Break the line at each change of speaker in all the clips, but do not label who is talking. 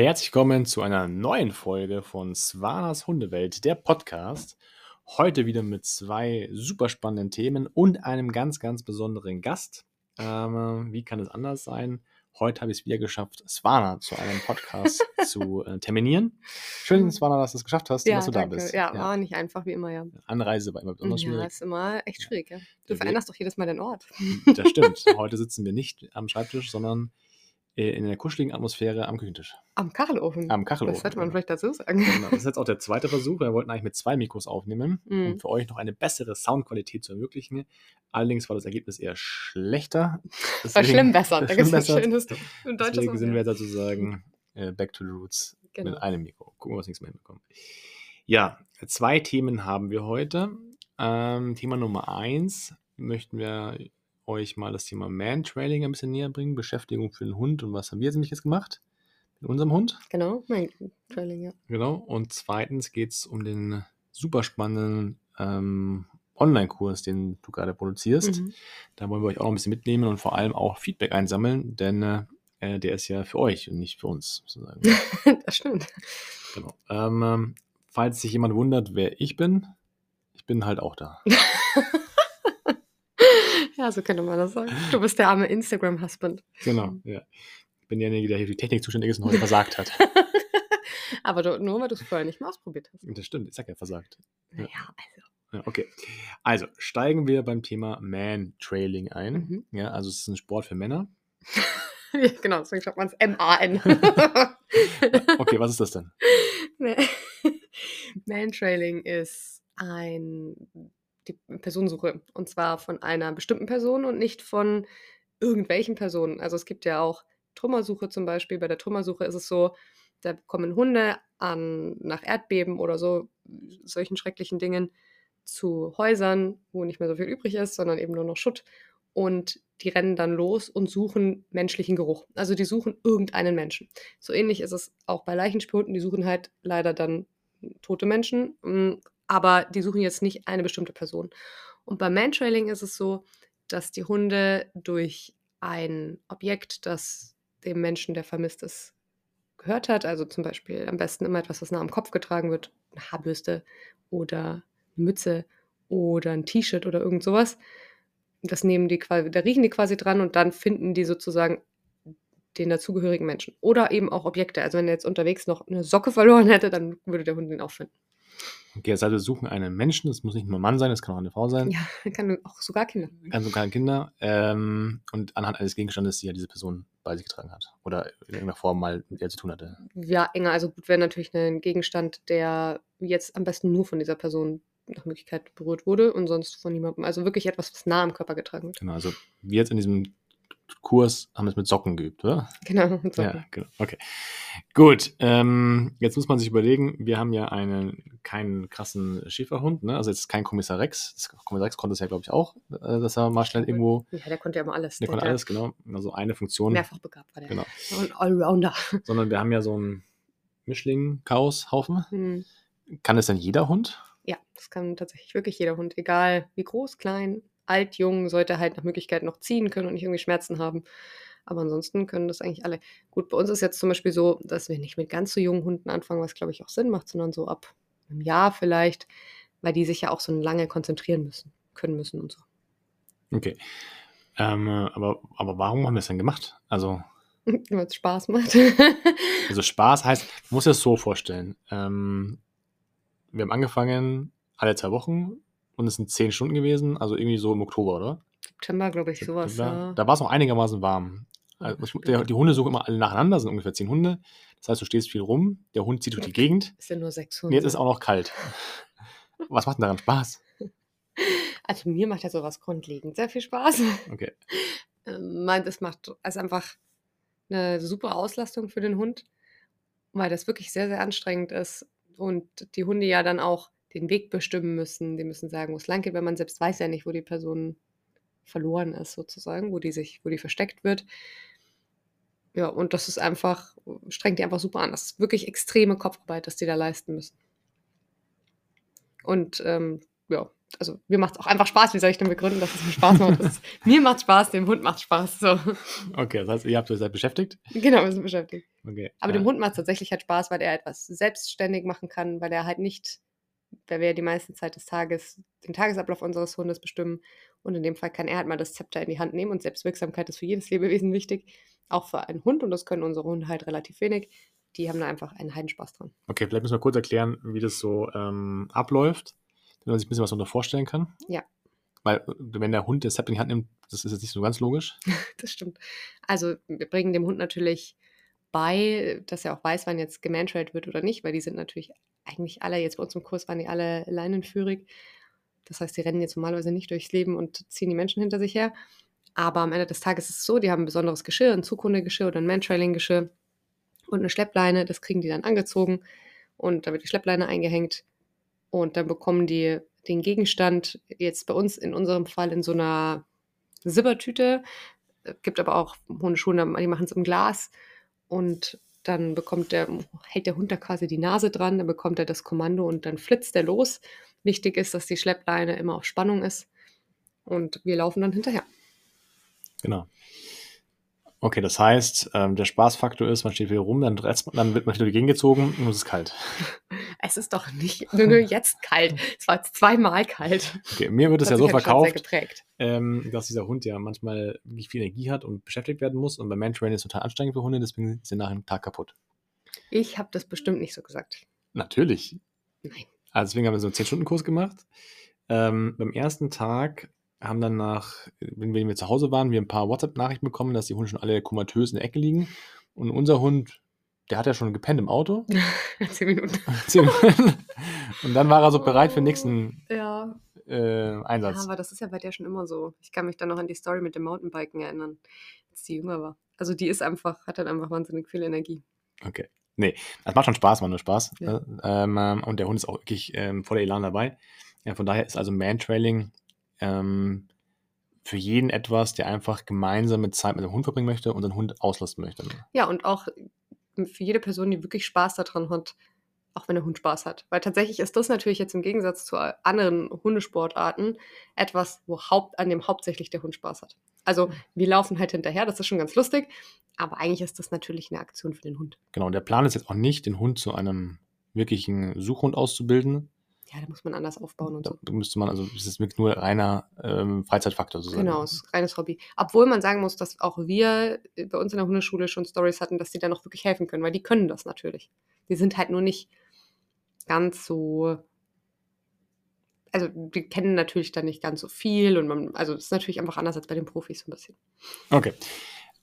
Herzlich willkommen zu einer neuen Folge von Swanas Hundewelt, der Podcast. Heute wieder mit zwei super spannenden Themen und einem ganz, ganz besonderen Gast. Ähm, wie kann es anders sein? Heute habe ich es wieder geschafft, Swana zu einem Podcast zu äh, terminieren. Schön, Swana, dass du es geschafft hast
Ja,
dass du
danke.
da bist.
Ja, war nicht einfach, wie immer, ja.
Anreise war immer besonders
Ja,
schwierig.
ist immer echt schwierig, ja. Du veränderst doch jedes Mal den Ort.
Das stimmt. Heute sitzen wir nicht am Schreibtisch, sondern in der kuscheligen Atmosphäre am Küchentisch.
Am Kachelofen.
Am Kachelofen.
Das sollte man
genau.
vielleicht dazu sagen.
Genau, Das ist jetzt auch der zweite Versuch. Wir wollten eigentlich mit zwei Mikros aufnehmen, um
Mhm.
für euch noch eine bessere Soundqualität zu ermöglichen. Allerdings war das Ergebnis eher schlechter.
War schlimm besser. Da gibt es ein schönes ein deutsches
Deswegen sind wir jetzt sozusagen äh, back to the roots
Genau.
mit einem Mikro. Gucken wir, was nächstes Mal hinbekommen. Ja, zwei Themen haben wir heute. Ähm, Thema Nummer eins möchten wir euch mal das Thema Man-Trailing ein bisschen näher bringen. Beschäftigung für den Hund und was haben wir jetzt nämlich jetzt gemacht mit unserem Hund.
Genau, mein Trailing, ja.
Genau. Und zweitens geht es um den super spannenden ähm, Online-Kurs, den du gerade produzierst.
Mhm.
Da wollen wir euch auch ein bisschen mitnehmen und vor allem auch Feedback einsammeln, denn äh, der ist ja für euch und nicht für uns. Sozusagen.
Das stimmt.
genau. ähm, falls sich jemand wundert, wer ich bin, ich bin halt auch da.
Ja, so könnte man das sagen. Du bist der arme Instagram-Husband.
Genau. Ja. Ich bin derjenige, der hier für die Technik zuständig ist und heute versagt hat.
Aber du, nur weil du es vorher nicht mal ausprobiert hast.
Das stimmt, ich sag ja versagt. Ja.
Naja, also.
Ja, okay. Also steigen wir beim Thema Man-Trailing ein.
Mhm.
Ja, also es ist ein Sport für Männer.
Ja, genau, deswegen schreibt man es M-A-N.
Okay, was ist das denn?
Man-Trailing ist ein, die Personensuche. Und zwar von einer bestimmten Person und nicht von irgendwelchen Personen. Also es gibt ja auch Trümmersuche zum Beispiel. Bei der Trümmersuche ist es so, da kommen Hunde an nach Erdbeben oder so, solchen schrecklichen Dingen zu Häusern, wo nicht mehr so viel übrig ist, sondern eben nur noch Schutt. Und die rennen dann los und suchen menschlichen Geruch. Also die suchen irgendeinen Menschen. So ähnlich ist es auch bei Leichenspurten. Die suchen halt leider dann tote Menschen, mm, aber die suchen jetzt nicht eine bestimmte Person. Und beim Mantrailing ist es so, dass die Hunde durch ein Objekt, das dem Menschen, der vermisst ist, gehört hat, also zum Beispiel am besten immer etwas, was nah am Kopf getragen wird, eine Haarbürste oder eine Mütze oder ein T-Shirt oder irgend sowas, das nehmen die quasi, da riechen die quasi dran und dann finden die sozusagen den dazugehörigen Menschen. Oder eben auch Objekte. Also wenn er jetzt unterwegs noch eine Socke verloren hätte, dann würde der Hund ihn auch finden.
Okay, das heißt, wir suchen einen Menschen, das muss nicht nur ein Mann sein, das kann auch eine Frau sein,
Ja, kann auch sogar Kinder.
kann sogar Kinder, ähm, und anhand eines Gegenstandes, die ja diese Person bei sich getragen hat oder in irgendeiner Form mal mit ihr zu tun hatte.
Ja, enger. Also gut wäre natürlich ein Gegenstand, der jetzt am besten nur von dieser Person nach Möglichkeit berührt wurde und sonst von niemandem. Also wirklich etwas, was nah am Körper getragen wird.
Genau, also wir jetzt in diesem Kurs haben es mit Socken geübt, oder?
Genau. Und so.
Ja, genau. Okay. Gut. Ähm, jetzt muss man sich überlegen, wir haben ja einen keinen krassen Schäferhund, ne? Also jetzt kein Kommissar Rex. Das Kommissar Rex konnte es ja, glaube ich, auch, äh, dass er mal schnell irgendwo,
Ja, der konnte ja immer alles.
der konnte
hat ja
alles, genau. Also eine Funktion.
Mehrfach begabt war der.
Genau.
Ein Allrounder.
Sondern wir haben ja so einen Mischling-Chaos-Haufen.
Hm.
Kann es denn jeder Hund?
Ja, das kann tatsächlich wirklich jeder Hund, egal wie groß, klein, alt, jung, sollte halt nach Möglichkeit noch ziehen können und nicht irgendwie Schmerzen haben. Aber ansonsten können das eigentlich alle. Gut, bei uns ist jetzt zum Beispiel so, dass wir nicht mit ganz so jungen Hunden anfangen, was glaube ich auch Sinn macht, sondern so ab einem Jahr vielleicht, weil die sich ja auch so lange konzentrieren müssen, können müssen und so.
Okay. Ähm, äh, aber, aber warum haben wir es denn gemacht? Also,
Weil es Spaß macht.
also Spaß heißt, man muss es so vorstellen. Ähm, wir haben angefangen alle zwei Wochen und es sind zehn Stunden gewesen, also irgendwie so im Oktober, oder?
September, glaube ich, sowas.
Da,
Ja.
da war es noch einigermaßen warm. Also, der, die Hunde suchen immer alle nacheinander, sind ungefähr zehn Hunde. Das heißt, du stehst viel rum, der Hund zieht durch die Gegend.
Es sind nur sechs
Und
Hunde.
jetzt ist auch noch kalt. Was macht denn daran Spaß?
also mir macht ja sowas grundlegend sehr viel Spaß.
Okay.
Ähm, meint, es macht es ist einfach eine super Auslastung für den Hund, weil das wirklich sehr, sehr anstrengend ist und die Hunde ja dann auch den Weg bestimmen müssen. Die müssen sagen, wo es lang geht, weil man selbst weiß ja nicht, wo die Person verloren ist, sozusagen, wo die sich, wo die versteckt wird. Ja, und das ist einfach, strengt die einfach super an. Das ist wirklich extreme Kopfarbeit, dass die da leisten müssen. Und ähm, ja, also mir macht es auch einfach Spaß. Wie soll ich denn begründen, dass es mir Spaß macht? Ist, mir macht Spaß, dem Hund macht Spaß. So.
Okay, das heißt, ihr habt euch seid beschäftigt?
Genau, wir sind beschäftigt.
Okay.
Aber
ja.
dem Hund macht es tatsächlich halt Spaß, weil er etwas selbstständig machen kann, weil er halt nicht, weil wir die meiste Zeit des Tages den Tagesablauf unseres Hundes bestimmen. Und in dem Fall kann er halt mal das Zepter in die Hand nehmen und Selbstwirksamkeit ist für jedes Lebewesen wichtig. Auch für einen Hund und das können unsere Hunde halt relativ wenig. Die haben da einfach einen Heidenspaß dran.
Okay, vielleicht müssen wir kurz erklären, wie das so ähm, abläuft, damit man sich ein bisschen was darunter vorstellen kann.
Ja.
Weil, wenn der Hund das Zepter in die Hand nimmt, das ist jetzt nicht so ganz logisch.
Das stimmt. Also wir bringen dem Hund natürlich bei, dass er auch weiß, wann jetzt gemantrailed wird oder nicht, weil die sind natürlich eigentlich alle, jetzt bei uns im Kurs waren die alle leinenführig. Das heißt, die rennen jetzt normalerweise nicht durchs Leben und ziehen die Menschen hinter sich her. Aber am Ende des Tages ist es so, die haben ein besonderes Geschirr, ein Zukundegeschirr oder ein Mantrailing-Geschirr und eine Schleppleine. Das kriegen die dann angezogen und da wird die Schleppleine eingehängt. Und dann bekommen die den Gegenstand jetzt bei uns in unserem Fall in so einer Sippertüte. Gibt aber auch Hundeschuhe, die machen es im Glas. Und dann bekommt der, hält der Hund da quasi die Nase dran, dann bekommt er das Kommando und dann flitzt er los. Wichtig ist, dass die Schleppleine immer auf Spannung ist. Und wir laufen dann hinterher.
Genau. Okay, das heißt, ähm, der Spaßfaktor ist, man steht wieder rum, dann, man- dann wird man wieder gegengezogen und es ist kalt.
Es ist doch nicht nur, nur jetzt kalt. Es war jetzt zweimal kalt.
Okay, mir wird es ja so
halt
verkauft,
geprägt.
ähm, dass dieser Hund ja manchmal wirklich viel Energie hat und beschäftigt werden muss. Und beim Mantraining ist es total anstrengend für Hunde, deswegen sind nach einem Tag kaputt.
Ich habe das bestimmt nicht so gesagt.
Natürlich.
Nein.
Also deswegen haben wir so einen 10-Stunden-Kurs gemacht. Ähm, beim ersten Tag haben dann nach, wenn wir zu Hause waren, wir ein paar WhatsApp-Nachrichten bekommen, dass die Hunde schon alle komatös in der Ecke liegen. Und unser Hund, der hat ja schon gepennt im Auto.
Zehn Minuten.
Zehn Minuten. und dann war er so bereit für den nächsten
Ja.
äh,
ja,
Einsatz.
aber das ist ja bei der schon immer so. Ich kann mich dann noch an die Story mit dem Mountainbiken erinnern, als die jünger war. Also die ist einfach, hat dann einfach wahnsinnig viel Energie.
Okay. Nee, das macht schon Spaß, macht nur Spaß.
Ja.
ne? Ähm, und der Hund ist auch wirklich ähm, voller Elan dabei. Ja, von daher ist also Mantrailing ähm, für jeden etwas, der einfach gemeinsame Zeit mit dem Hund verbringen möchte und den Hund auslasten möchte.
Ja, und auch für jede Person, die wirklich Spaß daran hat, auch wenn der Hund Spaß hat. Weil tatsächlich ist das natürlich jetzt im Gegensatz zu anderen Hundesportarten etwas, wo Haupt, an dem hauptsächlich der Hund Spaß hat. Also wir laufen halt hinterher, das ist schon ganz lustig, aber eigentlich ist das natürlich eine Aktion für den Hund.
Genau, und der Plan ist jetzt auch nicht, den Hund zu einem wirklichen Suchhund auszubilden.
Ja, da muss man anders aufbauen und
Da
so.
müsste man, also es ist wirklich nur reiner ähm, Freizeitfaktor sozusagen.
Genau, es ist reines Hobby. Obwohl man sagen muss, dass auch wir äh, bei uns in der Hundeschule schon Stories hatten, dass die da noch wirklich helfen können, weil die können das natürlich. Die sind halt nur nicht ganz so. Also, die kennen natürlich dann nicht ganz so viel und man, also, es ist natürlich einfach anders als bei den Profis so ein bisschen.
Okay.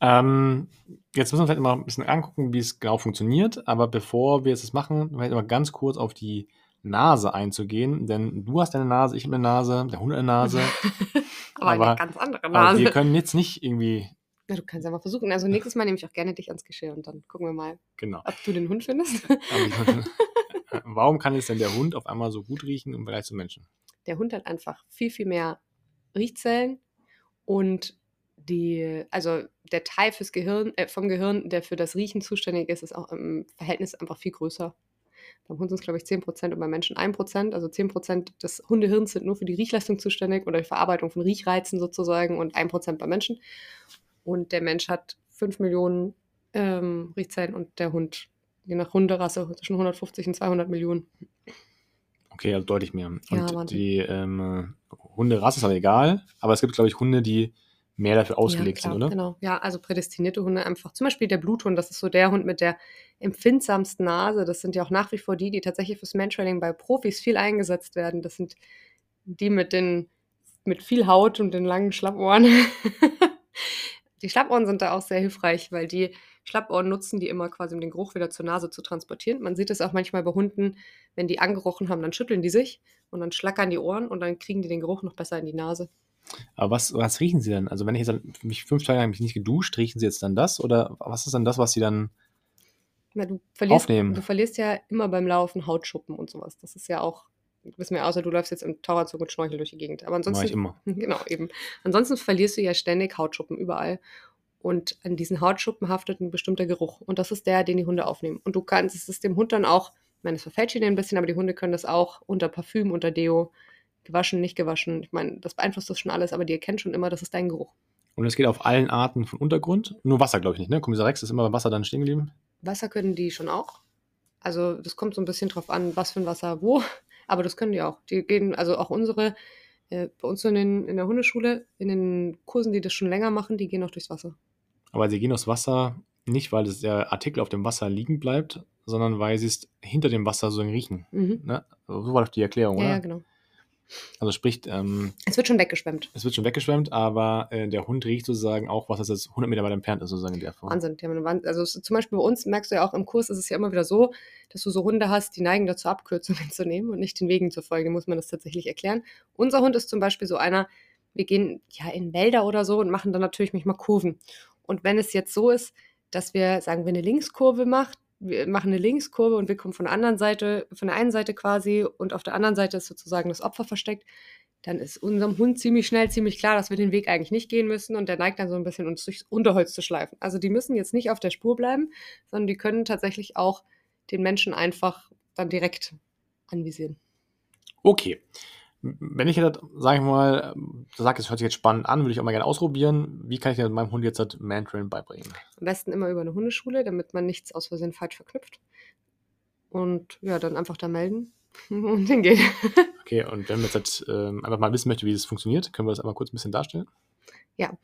Ähm, jetzt müssen wir vielleicht mal ein bisschen angucken, wie es genau funktioniert. Aber bevor wir jetzt das machen, vielleicht mal ganz kurz auf die Nase einzugehen. Denn du hast eine Nase, ich habe eine Nase, der Hund hat eine Nase.
aber, eine
aber-
ganz andere
Aber
Nase.
wir können jetzt nicht irgendwie.
Na, du kannst ja mal versuchen. Also, nächstes Mal nehme ich auch gerne dich ans Geschirr und dann gucken wir mal,
Genau.
ob du den Hund findest.
Warum kann jetzt denn der Hund auf einmal so gut riechen im Vergleich zum Menschen?
der Hund hat einfach viel, viel mehr Riechzellen und die, also der Teil fürs Gehirn, äh, vom Gehirn, der für das Riechen zuständig ist, ist auch im Verhältnis einfach viel größer. Beim Hund sind es, glaube ich, 10% und beim Menschen 1%. Also 10% des Hundehirns sind nur für die Riechleistung zuständig oder die Verarbeitung von Riechreizen sozusagen und 1% beim Menschen. Und der Mensch hat 5 Millionen ähm, Riechzellen und der Hund, je nach Hunderasse, zwischen 150 und 200 Millionen.
Okay, also deutlich mehr. Und
Ja,
die ähm, Hunderasse ist aber egal, aber es gibt, glaube ich, Hunde, die mehr dafür ausgelegt
ja, klar,
sind, oder?
Genau. Ja, also prädestinierte Hunde einfach. Zum Beispiel der Bluthund, das ist so der Hund mit der empfindsamsten Nase. Das sind ja auch nach wie vor die, die tatsächlich fürs Mantrailing bei Profis viel eingesetzt werden. Das sind die mit den mit viel Haut und den langen Schlappohren. die Schlappohren sind da auch sehr hilfreich, weil die Schlappohren nutzen die immer quasi, um den Geruch wieder zur Nase zu transportieren. Man sieht es auch manchmal bei Hunden, wenn die angerochen haben, dann schütteln die sich und dann schlackern die Ohren und dann kriegen die den Geruch noch besser in die Nase.
Aber was, was riechen sie denn? Also wenn ich jetzt dann mich fünf Tage lang mich nicht geduscht, riechen sie jetzt dann das? Oder was ist dann das, was sie dann.
Na, du verlierst,
Aufnehmen.
Du verlierst ja immer beim Laufen Hautschuppen und sowas. Das ist ja auch, wissen wir, außer du läufst jetzt im Taucherzug und Schnorchel durch die Gegend. Aber
Mach ich
ansonsten,
immer.
genau, eben. Ansonsten verlierst du ja ständig Hautschuppen überall. Und an diesen Hautschuppen haftet ein bestimmter Geruch. Und das ist der, den die Hunde aufnehmen. Und du kannst es dem Hund dann auch, ich meine, es verfälscht ihn ein bisschen, aber die Hunde können das auch unter Parfüm, unter Deo, gewaschen, nicht gewaschen. Ich meine, das beeinflusst das schon alles, aber die erkennen schon immer, das ist dein Geruch.
Und es geht auf allen Arten von Untergrund. Nur Wasser, glaube ich nicht, ne? Kommissar Rex ist immer beim Wasser dann stehen geblieben.
Wasser können die schon auch. Also das kommt so ein bisschen drauf an, was für ein Wasser wo. Aber das können die auch. Die gehen, also auch unsere, äh, bei uns in, den, in der Hundeschule, in den Kursen, die das schon länger machen, die gehen auch durchs Wasser.
Aber sie gehen aufs Wasser nicht, weil das der Artikel auf dem Wasser liegen bleibt, sondern weil sie es hinter dem Wasser so riechen.
Mhm.
Ne? So war doch die Erklärung,
Ja,
oder?
ja, genau.
Also sprich, ähm,
Es wird schon weggeschwemmt.
es wird schon weggeschwemmt, aber äh, der Hund riecht sozusagen auch, was das jetzt 100 Meter weit entfernt ist, sozusagen in der Form.
Wahnsinn. Also es, zum Beispiel bei uns merkst du ja auch im Kurs ist es ja immer wieder so, dass du so Hunde hast, die neigen dazu, Abkürzungen zu nehmen und nicht den Wegen zu folgen. Muss man das tatsächlich erklären. Unser Hund ist zum Beispiel so einer, wir gehen ja in Wälder oder so und machen dann natürlich manchmal Kurven. Und wenn es jetzt so ist, dass wir, sagen wir, eine Linkskurve macht, wir machen eine Linkskurve und wir kommen von der anderen Seite, von der einen Seite quasi und auf der anderen Seite ist sozusagen das Opfer versteckt, dann ist unserem Hund ziemlich schnell ziemlich klar, dass wir den Weg eigentlich nicht gehen müssen und der neigt dann so ein bisschen uns durchs Unterholz zu schleifen. Also die müssen jetzt nicht auf der Spur bleiben, sondern die können tatsächlich auch den Menschen einfach dann direkt anvisieren.
Okay. Wenn ich jetzt, sage ich mal, sage, es hört sich jetzt spannend an, würde ich auch mal gerne ausprobieren. Wie kann ich denn meinem Hund jetzt das Mantrain beibringen?
Am besten immer über eine Hundeschule, damit man nichts aus Versehen falsch verknüpft. Und ja, dann einfach da melden und hingehen.
Okay, und wenn man jetzt ähm, einfach mal wissen möchte, wie das funktioniert, können wir das einmal kurz ein bisschen darstellen?
Mm,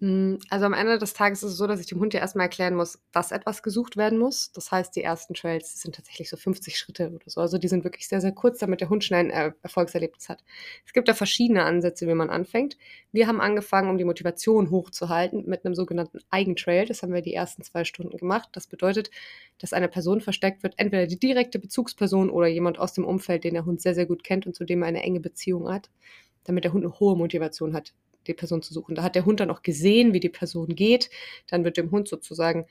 Also am Ende des Tages ist es so, dass ich dem Hund ja erstmal erklären muss, dass etwas gesucht werden muss. Das heißt, die ersten Trails sind tatsächlich so 50 Schritte oder so. Also die sind wirklich sehr, sehr kurz, damit der Hund schnell ein Er- Erfolgserlebnis hat. Es gibt da verschiedene Ansätze, wie man anfängt. Wir haben angefangen, um die Motivation hochzuhalten, mit einem sogenannten Eigentrail. Das haben wir die ersten zwei Stunden gemacht. Das bedeutet, dass eine Person versteckt wird, entweder die direkte Bezugsperson oder jemand aus dem Umfeld, den der Hund sehr, sehr gut kennt und zu dem er eine enge Beziehung hat, damit der Hund eine hohe Motivation hat, die Person zu suchen. Da hat der Hund dann auch gesehen, wie die Person geht. Dann wird dem Hund sozusagen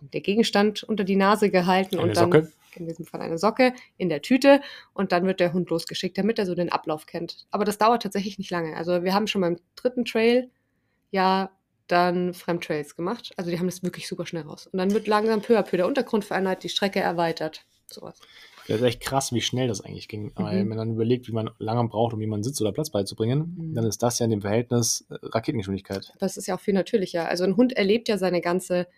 der Gegenstand unter die Nase gehalten
Eine
und dann
Socke?
in diesem Fall eine Socke in der Tüte und dann wird der Hund losgeschickt, damit er so den Ablauf kennt. Aber das dauert tatsächlich nicht lange. Also wir haben schon beim dritten Trail ja dann Fremdtrails gemacht. Also die haben das wirklich super schnell raus. Und dann wird langsam peu à peu der Untergrund verändert, die Strecke erweitert. Sowas.
Das ist echt krass, wie schnell das eigentlich ging. Weil
Mhm.
wenn man dann überlegt, wie man lange braucht, um jemanden Sitz oder Platz beizubringen,
Mhm.
dann ist das ja in dem Verhältnis äh, Raketengeschwindigkeit.
Das ist ja auch viel natürlicher. Also ein Hund erlebt ja seine ganze,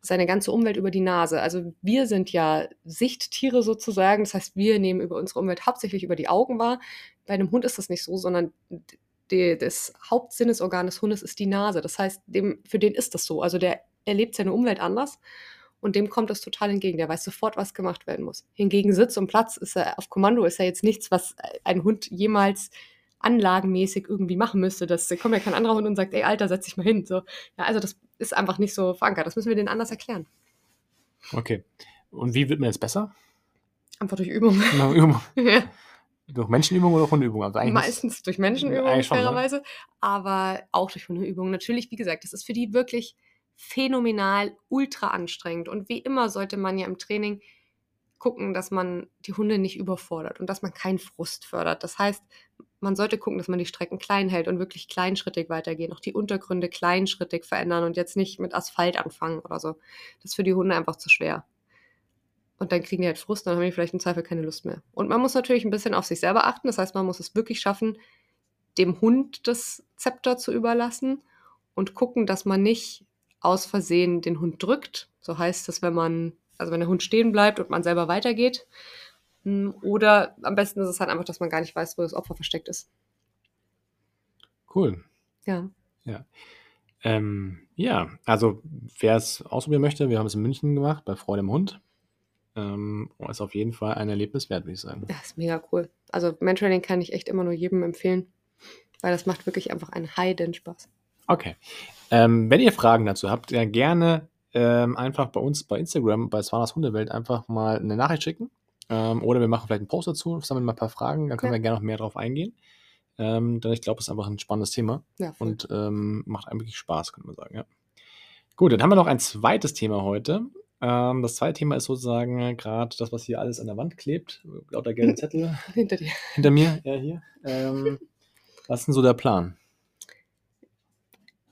seine ganze Umwelt über die Nase. Also wir sind ja Sichttiere sozusagen. Das heißt, wir nehmen über unsere Umwelt hauptsächlich über die Augen wahr. Bei einem Hund ist das nicht so, sondern die, das Hauptsinnesorgan des Hundes ist die Nase. Das heißt, dem, für den ist das so. Also der erlebt seine Umwelt anders und dem kommt das total entgegen. Der weiß sofort, was gemacht werden muss. Hingegen Sitz und Platz ist er auf Kommando ist ja jetzt nichts, was ein Hund jemals anlagenmäßig irgendwie machen müsste. Das da kommt ja kein anderer Hund und sagt, ey Alter, setz dich mal hin. So, ja, also das ist einfach nicht so verankert. Das müssen wir denen anders erklären.
Okay. Und wie wird man jetzt besser?
Einfach durch Übung.
Nach Übung.
Ja.
Durch Menschenübung oder Hundeübung? Also
Meistens durch
schon, ne?
fairerweise, aber auch durch Hundeübungen. Natürlich, wie gesagt, das ist für die wirklich phänomenal, ultra anstrengend. Und wie immer sollte man ja im Training gucken, dass man die Hunde nicht überfordert und dass man keinen Frust fördert. Das heißt, man sollte gucken, dass man die Strecken klein hält und wirklich kleinschrittig weitergehen, auch die Untergründe kleinschrittig verändern und jetzt nicht mit Asphalt anfangen oder so. Das ist für die Hunde einfach zu schwer. Und dann kriegen die halt Frust, dann haben die vielleicht im Zweifel keine Lust mehr. Und man muss natürlich ein bisschen auf sich selber achten. Das heißt, man muss es wirklich schaffen, dem Hund das Zepter zu überlassen und gucken, dass man nicht aus Versehen den Hund drückt. So heißt es, wenn man, also wenn der Hund stehen bleibt und man selber weitergeht. Mm, Oder am besten ist es halt einfach, dass man gar nicht weiß, wo das Opfer versteckt ist.
cool.
Ja.
Ähm, ja, also wer es ausprobieren möchte, wir haben es in München gemacht, bei Freude im Hund. Ähm, ist auf jeden Fall ein Erlebnis wert, würde ich sagen.
Das ist mega cool. Also Mentraining kann ich echt immer nur jedem empfehlen, weil das macht wirklich einfach einen heiden Spaß.
Okay. Ähm, wenn ihr Fragen dazu habt, ja gerne ähm, einfach bei uns bei Instagram, bei Swanas Hundewelt, einfach mal eine Nachricht schicken. Ähm, oder wir machen vielleicht einen Post dazu, sammeln mal ein paar Fragen, dann können
Ja.
wir gerne noch mehr drauf eingehen. Ähm, denn ich glaube, es ist einfach ein spannendes Thema
Ja,
und ähm, macht einem wirklich Spaß, könnte man sagen. Ja. Gut, dann haben wir noch ein zweites Thema heute. Ähm, das zweite Thema ist sozusagen gerade das, was hier alles an der Wand klebt. Lauter gelbe Zettel
hinter dir.
hinter mir, ja hier. Was ist denn so der Plan?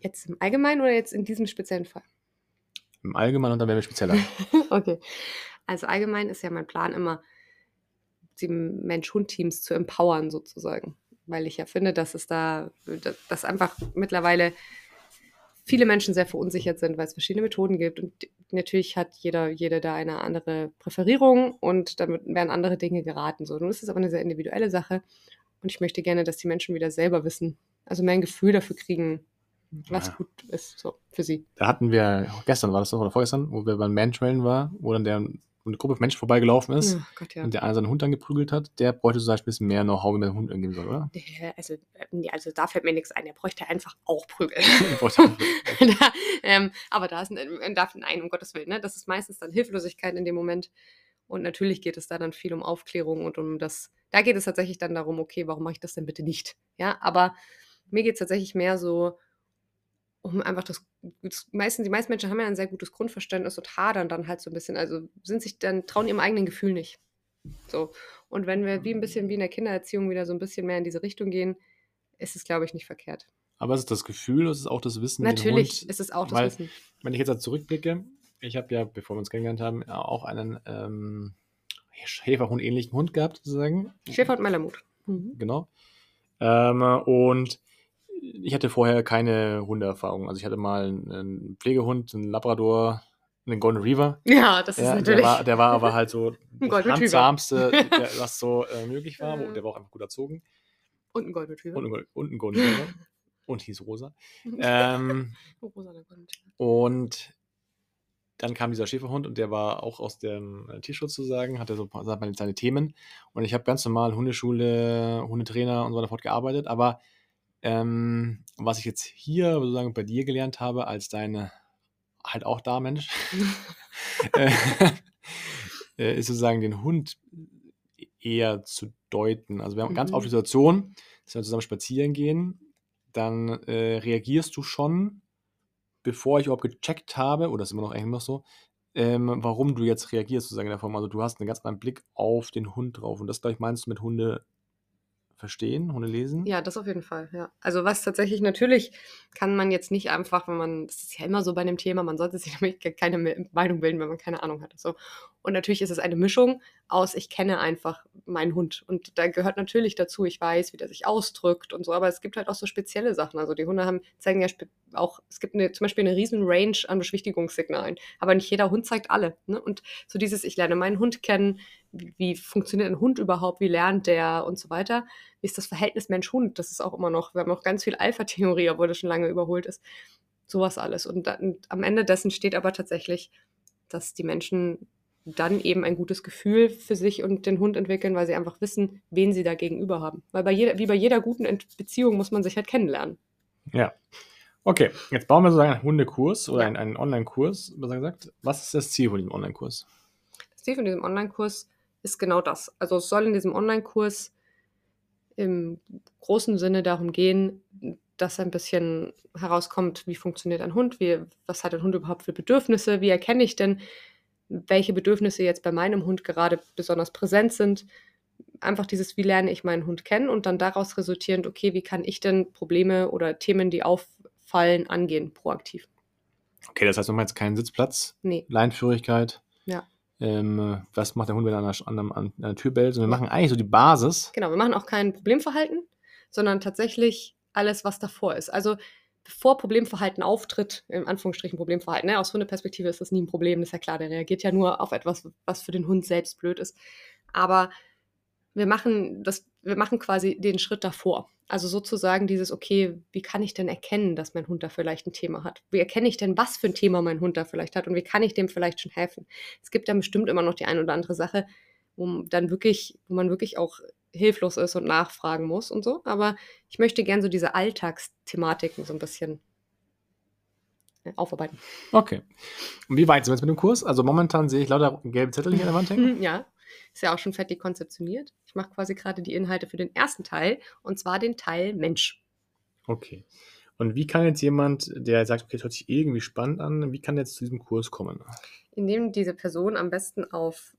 Jetzt im Allgemeinen oder jetzt in diesem speziellen Fall?
Im Allgemeinen und dann werden wir spezieller.
okay. Also allgemein ist ja mein Plan immer, die Mensch-Hund-Teams zu empowern sozusagen. weil ich ja finde, dass es da, dass einfach mittlerweile viele Menschen sehr verunsichert sind, weil es verschiedene Methoden gibt. Und natürlich hat jeder, jede da eine andere Präferierung und damit werden andere Dinge geraten. So, nun ist es aber eine sehr individuelle Sache. Und ich möchte gerne, dass die Menschen wieder selber wissen, also mehr ein Gefühl dafür kriegen, was
Ja.
gut ist so für sie.
Da hatten wir, gestern war das doch, oder vorgestern, wo wir beim Mantrain war, wo dann der, eine Gruppe von Menschen vorbeigelaufen ist
Oh Gott, ja.
und der einer seinen Hund dann geprügelt hat, der bräuchte zum Beispiel ein bisschen mehr Know-how, wie man den Hund umgehen soll, oder?
Der- Also, äh, also da fällt mir nichts ein. Er bräuchte einfach auch Prügel.
Der
da, ähm, aber da ist ein, darf nein, um Gottes Willen, ne? Das ist meistens dann Hilflosigkeit in dem Moment. Und natürlich geht es da dann viel um Aufklärung und um das. Da geht es tatsächlich dann darum, okay, warum mache ich das denn bitte nicht? Ja, aber mir geht es tatsächlich mehr so um einfach das, das meisten, die meisten Menschen haben ja ein sehr gutes Grundverständnis und hadern dann halt so ein bisschen, also sind sich dann, trauen ihrem eigenen Gefühl nicht. So. Und wenn wir wie ein bisschen wie in der Kindererziehung wieder so ein bisschen mehr in diese Richtung gehen, ist es, glaube ich, nicht verkehrt.
Aber es ist das Gefühl, es ist auch das Wissen.
Natürlich
Hund,
ist es auch das
weil,
Wissen.
Wenn ich jetzt da zurückblicke, ich habe ja, bevor wir uns kennengelernt haben, auch einen ähm, Schäferhund-ähnlichen Hund gehabt, sozusagen.
Schäfer und Malamut. Mhm.
Genau. Ähm, und ich hatte vorher keine Hundeerfahrung. Also ich hatte mal einen, Pflegehund, einen Labrador, einen Golden Reaver.
Ja, das ist
Ja, der,
natürlich.
war, der war aber halt so das der, was so äh, möglich war. Wo, der war auch einfach gut erzogen.
und ein Golden Retriever.
Und, und ein Golden Retriever. und hieß Rosa. Ähm,
Rosa der Golden Retriever.
und dann kam dieser Schäferhund und der war auch aus dem Tierschutz zu sagen, hatte so seine Themen. Und ich habe ganz normal Hundeschule, Hundetrainer und so weiter fortgearbeitet. Aber ähm, was ich jetzt hier sozusagen bei dir gelernt habe, als deine halt auch da Mensch, äh, äh, ist sozusagen den Hund eher zu deuten. Also wir haben ganz
Mhm.
oft die Situation, dass wir zusammen spazieren gehen, dann äh, reagierst du schon, bevor ich überhaupt gecheckt habe, oder ist immer noch eigentlich noch so, ähm, warum du jetzt reagierst, sozusagen in der Form. Also du hast einen ganz anderen Blick auf den Hund drauf. Und das, glaube ich, meinst du mit Hunde verstehen, Hunde lesen?
Ja, das auf jeden Fall, ja. Also was tatsächlich natürlich kann man jetzt nicht einfach, wenn man, das ist ja immer so bei einem Thema, man sollte sich nämlich keine Me- Meinung bilden, wenn man keine Ahnung hat. So. Und natürlich ist es eine Mischung aus, ich kenne einfach meinen Hund. Und da gehört natürlich dazu, ich weiß, wie der sich ausdrückt und so, aber es gibt halt auch so spezielle Sachen. Also die Hunde haben, zeigen ja auch, es gibt eine, zum Beispiel eine riesen Range an Beschwichtigungssignalen, aber nicht jeder Hund zeigt alle. Ne? Und so dieses, ich lerne meinen Hund kennen, wie, wie funktioniert ein Hund überhaupt, wie lernt der und so weiter wie ist das Verhältnis Mensch-Hund? Das ist auch immer noch, wir haben auch ganz viel Alpha-Theorie, obwohl das schon lange überholt ist. Sowas alles. Und, dann, am Ende dessen steht aber tatsächlich, dass die Menschen dann eben ein gutes Gefühl für sich und den Hund entwickeln, weil sie einfach wissen, wen sie da gegenüber haben. Weil bei jeder, wie bei jeder guten Beziehung muss man sich halt kennenlernen.
Ja. Okay, jetzt bauen wir sozusagen einen Hundekurs oder
Ja.
einen, einen Online-Kurs, besser gesagt. Was ist das Ziel von diesem Online-Kurs?
Das Ziel von diesem Online-Kurs ist genau das. Also es soll in diesem Online-Kurs im großen Sinne darum gehen, dass ein bisschen herauskommt, wie funktioniert ein Hund, wie, was hat ein Hund überhaupt für Bedürfnisse, wie erkenne ich denn, welche Bedürfnisse jetzt bei meinem Hund gerade besonders präsent sind. Einfach dieses, wie lerne ich meinen Hund kennen und dann daraus resultierend, okay, wie kann ich denn Probleme oder Themen, die auffallen, angehen, proaktiv.
Okay, das heißt, wir haben jetzt keinen Sitzplatz,
Nee,
Leinführigkeit.
Ja.
Ähm, was macht der Hund, wenn er an einer, an an einer Tür bellt? Sondern wir machen eigentlich so die Basis.
Genau, wir machen auch kein Problemverhalten, sondern tatsächlich alles, was davor ist. Also bevor Problemverhalten auftritt, in Anführungsstrichen Problemverhalten, ne, aus Hundeperspektive ist das nie ein Problem, das ist ja klar, der reagiert ja nur auf etwas, was für den Hund selbst blöd ist. Aber wir machen das, wir machen quasi den Schritt davor. Also sozusagen dieses, okay, wie kann ich denn erkennen, dass mein Hund da vielleicht ein Thema hat? Wie erkenne ich denn, was für ein Thema mein Hund da vielleicht hat und wie kann ich dem vielleicht schon helfen? Es gibt dann bestimmt immer noch die ein oder andere Sache, wo dann wirklich, wo man wirklich auch hilflos ist und nachfragen muss und so. Aber ich möchte gern so diese Alltagsthematiken so ein bisschen äh, aufarbeiten.
Okay. Und wie weit sind wir jetzt mit dem Kurs? Also momentan sehe ich lauter gelbe Zettel hier an der Wand hängen.
Ja, ist ja auch schon fertig konzeptioniert. Ich mache quasi gerade die Inhalte für den ersten Teil und zwar den Teil Mensch.
Okay. Und wie kann jetzt jemand, der sagt, okay, das hört sich irgendwie spannend an, wie kann der jetzt zu diesem Kurs kommen?
Indem diese Person am besten auf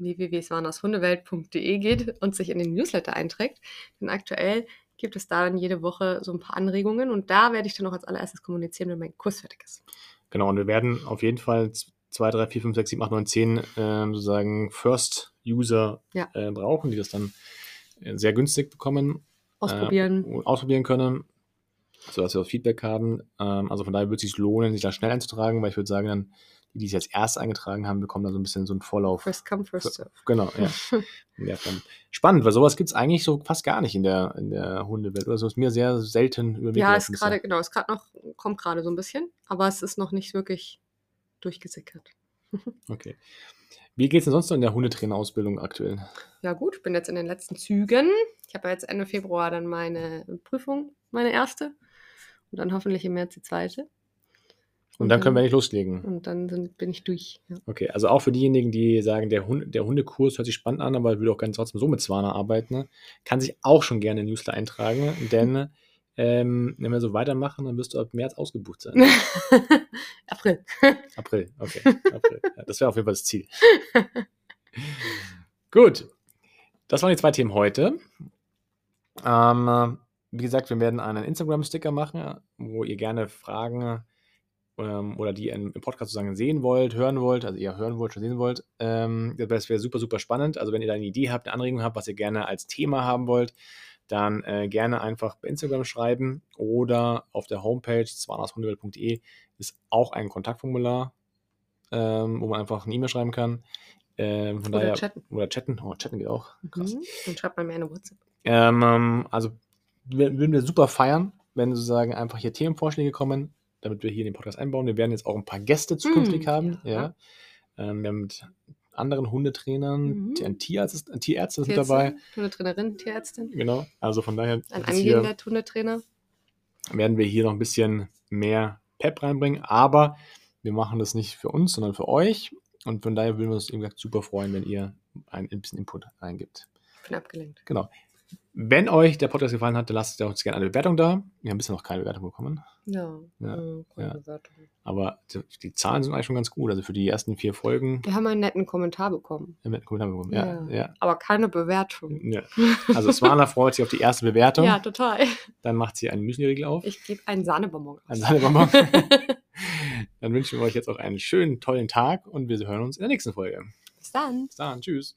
www.swanashundewelt.de geht und sich in den Newsletter einträgt. Denn aktuell gibt es da dann jede Woche so ein paar Anregungen und da werde ich dann noch als allererstes kommunizieren, wenn mein Kurs fertig ist.
Genau, und wir werden auf jeden Fall 2, 3, 4, 5, 6, 7, 8, 9, 10 ähm, sozusagen First-User
Ja.
äh, brauchen, die das dann äh, sehr günstig bekommen.
Ausprobieren.
Äh, ausprobieren können, sodass wir auch Feedback haben. Ähm, also von daher würde es sich lohnen, sich da schnell einzutragen, weil ich würde sagen, dann die, die sich als erst eingetragen haben, bekommen dann so ein bisschen so einen Vorlauf.
First come, first serve.
Genau, ja. ja Spannend, weil sowas gibt es eigentlich so fast gar nicht in der, in der Hundewelt. Oder so ist mir sehr selten
über Ja, ist gerade, genau, ist gerade noch, kommt gerade so ein bisschen, aber es ist noch nicht wirklich durchgesickert.
okay. Wie geht es denn sonst noch in der Hundetrainerausbildung aktuell?
Ja, gut, ich bin jetzt in den letzten Zügen. Ich habe ja jetzt Ende Februar dann meine Prüfung, meine erste. Und dann hoffentlich im März die zweite.
Und, dann können wir nicht loslegen.
Und dann sind, bin ich durch.
Ja. Okay, also auch für diejenigen, die sagen, der, Hund, der Hundekurs hört sich spannend an, aber will auch gerne trotzdem so mit Zwana arbeiten, ne? kann sich auch schon gerne in Newsletter eintragen, denn ähm, wenn wir so weitermachen, dann wirst du ab März ausgebucht sein.
April.
April, okay. April. Ja, das wäre auf jeden Fall das Ziel. Gut. Das waren die zwei Themen heute. Ähm, wie gesagt, wir werden einen Instagram-Sticker machen, wo ihr gerne Fragen ähm, oder die im, Podcast sozusagen sehen wollt, hören wollt, also ihr hören wollt, schon sehen wollt. Ähm, das wäre super, super spannend. Also wenn ihr da eine Idee habt, eine Anregung habt, was ihr gerne als Thema haben wollt, dann äh, gerne einfach bei Instagram schreiben oder auf der Homepage zwanashundewelt.de ist auch ein Kontaktformular, ähm, wo man einfach eine E-Mail schreiben kann. Ähm, oder daher, chatten. Oder chatten. Oh, chatten geht auch.
Krass. Mhm. Dann schreibt man mir eine WhatsApp.
Ähm, also würden wir super feiern, wenn sozusagen einfach hier Themenvorschläge kommen, damit wir hier in den Podcast einbauen. Wir werden jetzt auch ein paar Gäste zukünftig mhm, haben. Ja. ja. Ähm, wir haben mit anderen Hundetrainern, mhm. ein Tierarzt, ein Tierärztin sind dabei.
Hundetrainerin, Tierärztin.
Genau, also von daher.
Ein angehender Hundetrainer.
Werden wir hier noch ein bisschen mehr Pep reinbringen, aber wir machen das nicht für uns, sondern für euch. Und von daher würden wir uns, gesagt, super freuen, wenn ihr ein bisschen Input reingibt.
Ich bin abgelenkt.
Genau. Wenn euch der Podcast gefallen hat, dann lasst uns gerne eine Bewertung da. Wir haben bisher noch keine Bewertung bekommen.
Ja, ja, keine
ja. Bewertung. Aber die, die, Zahlen sind eigentlich schon ganz gut. Also für die ersten vier Folgen.
Wir haben einen netten Kommentar bekommen.
Einen netten Kommentar bekommen, ja. ja. ja.
Aber keine Bewertung.
Ja. Also Svana freut sich auf die erste Bewertung.
Ja, total.
Dann macht sie einen Müsli-Riegel auf.
Ich gebe einen Sahnebonbon.
Einen Sahnebonbon. Dann wünschen wir euch jetzt auch einen schönen, tollen Tag und wir hören uns in der nächsten Folge.
Bis dann.
Bis dann. Tschüss.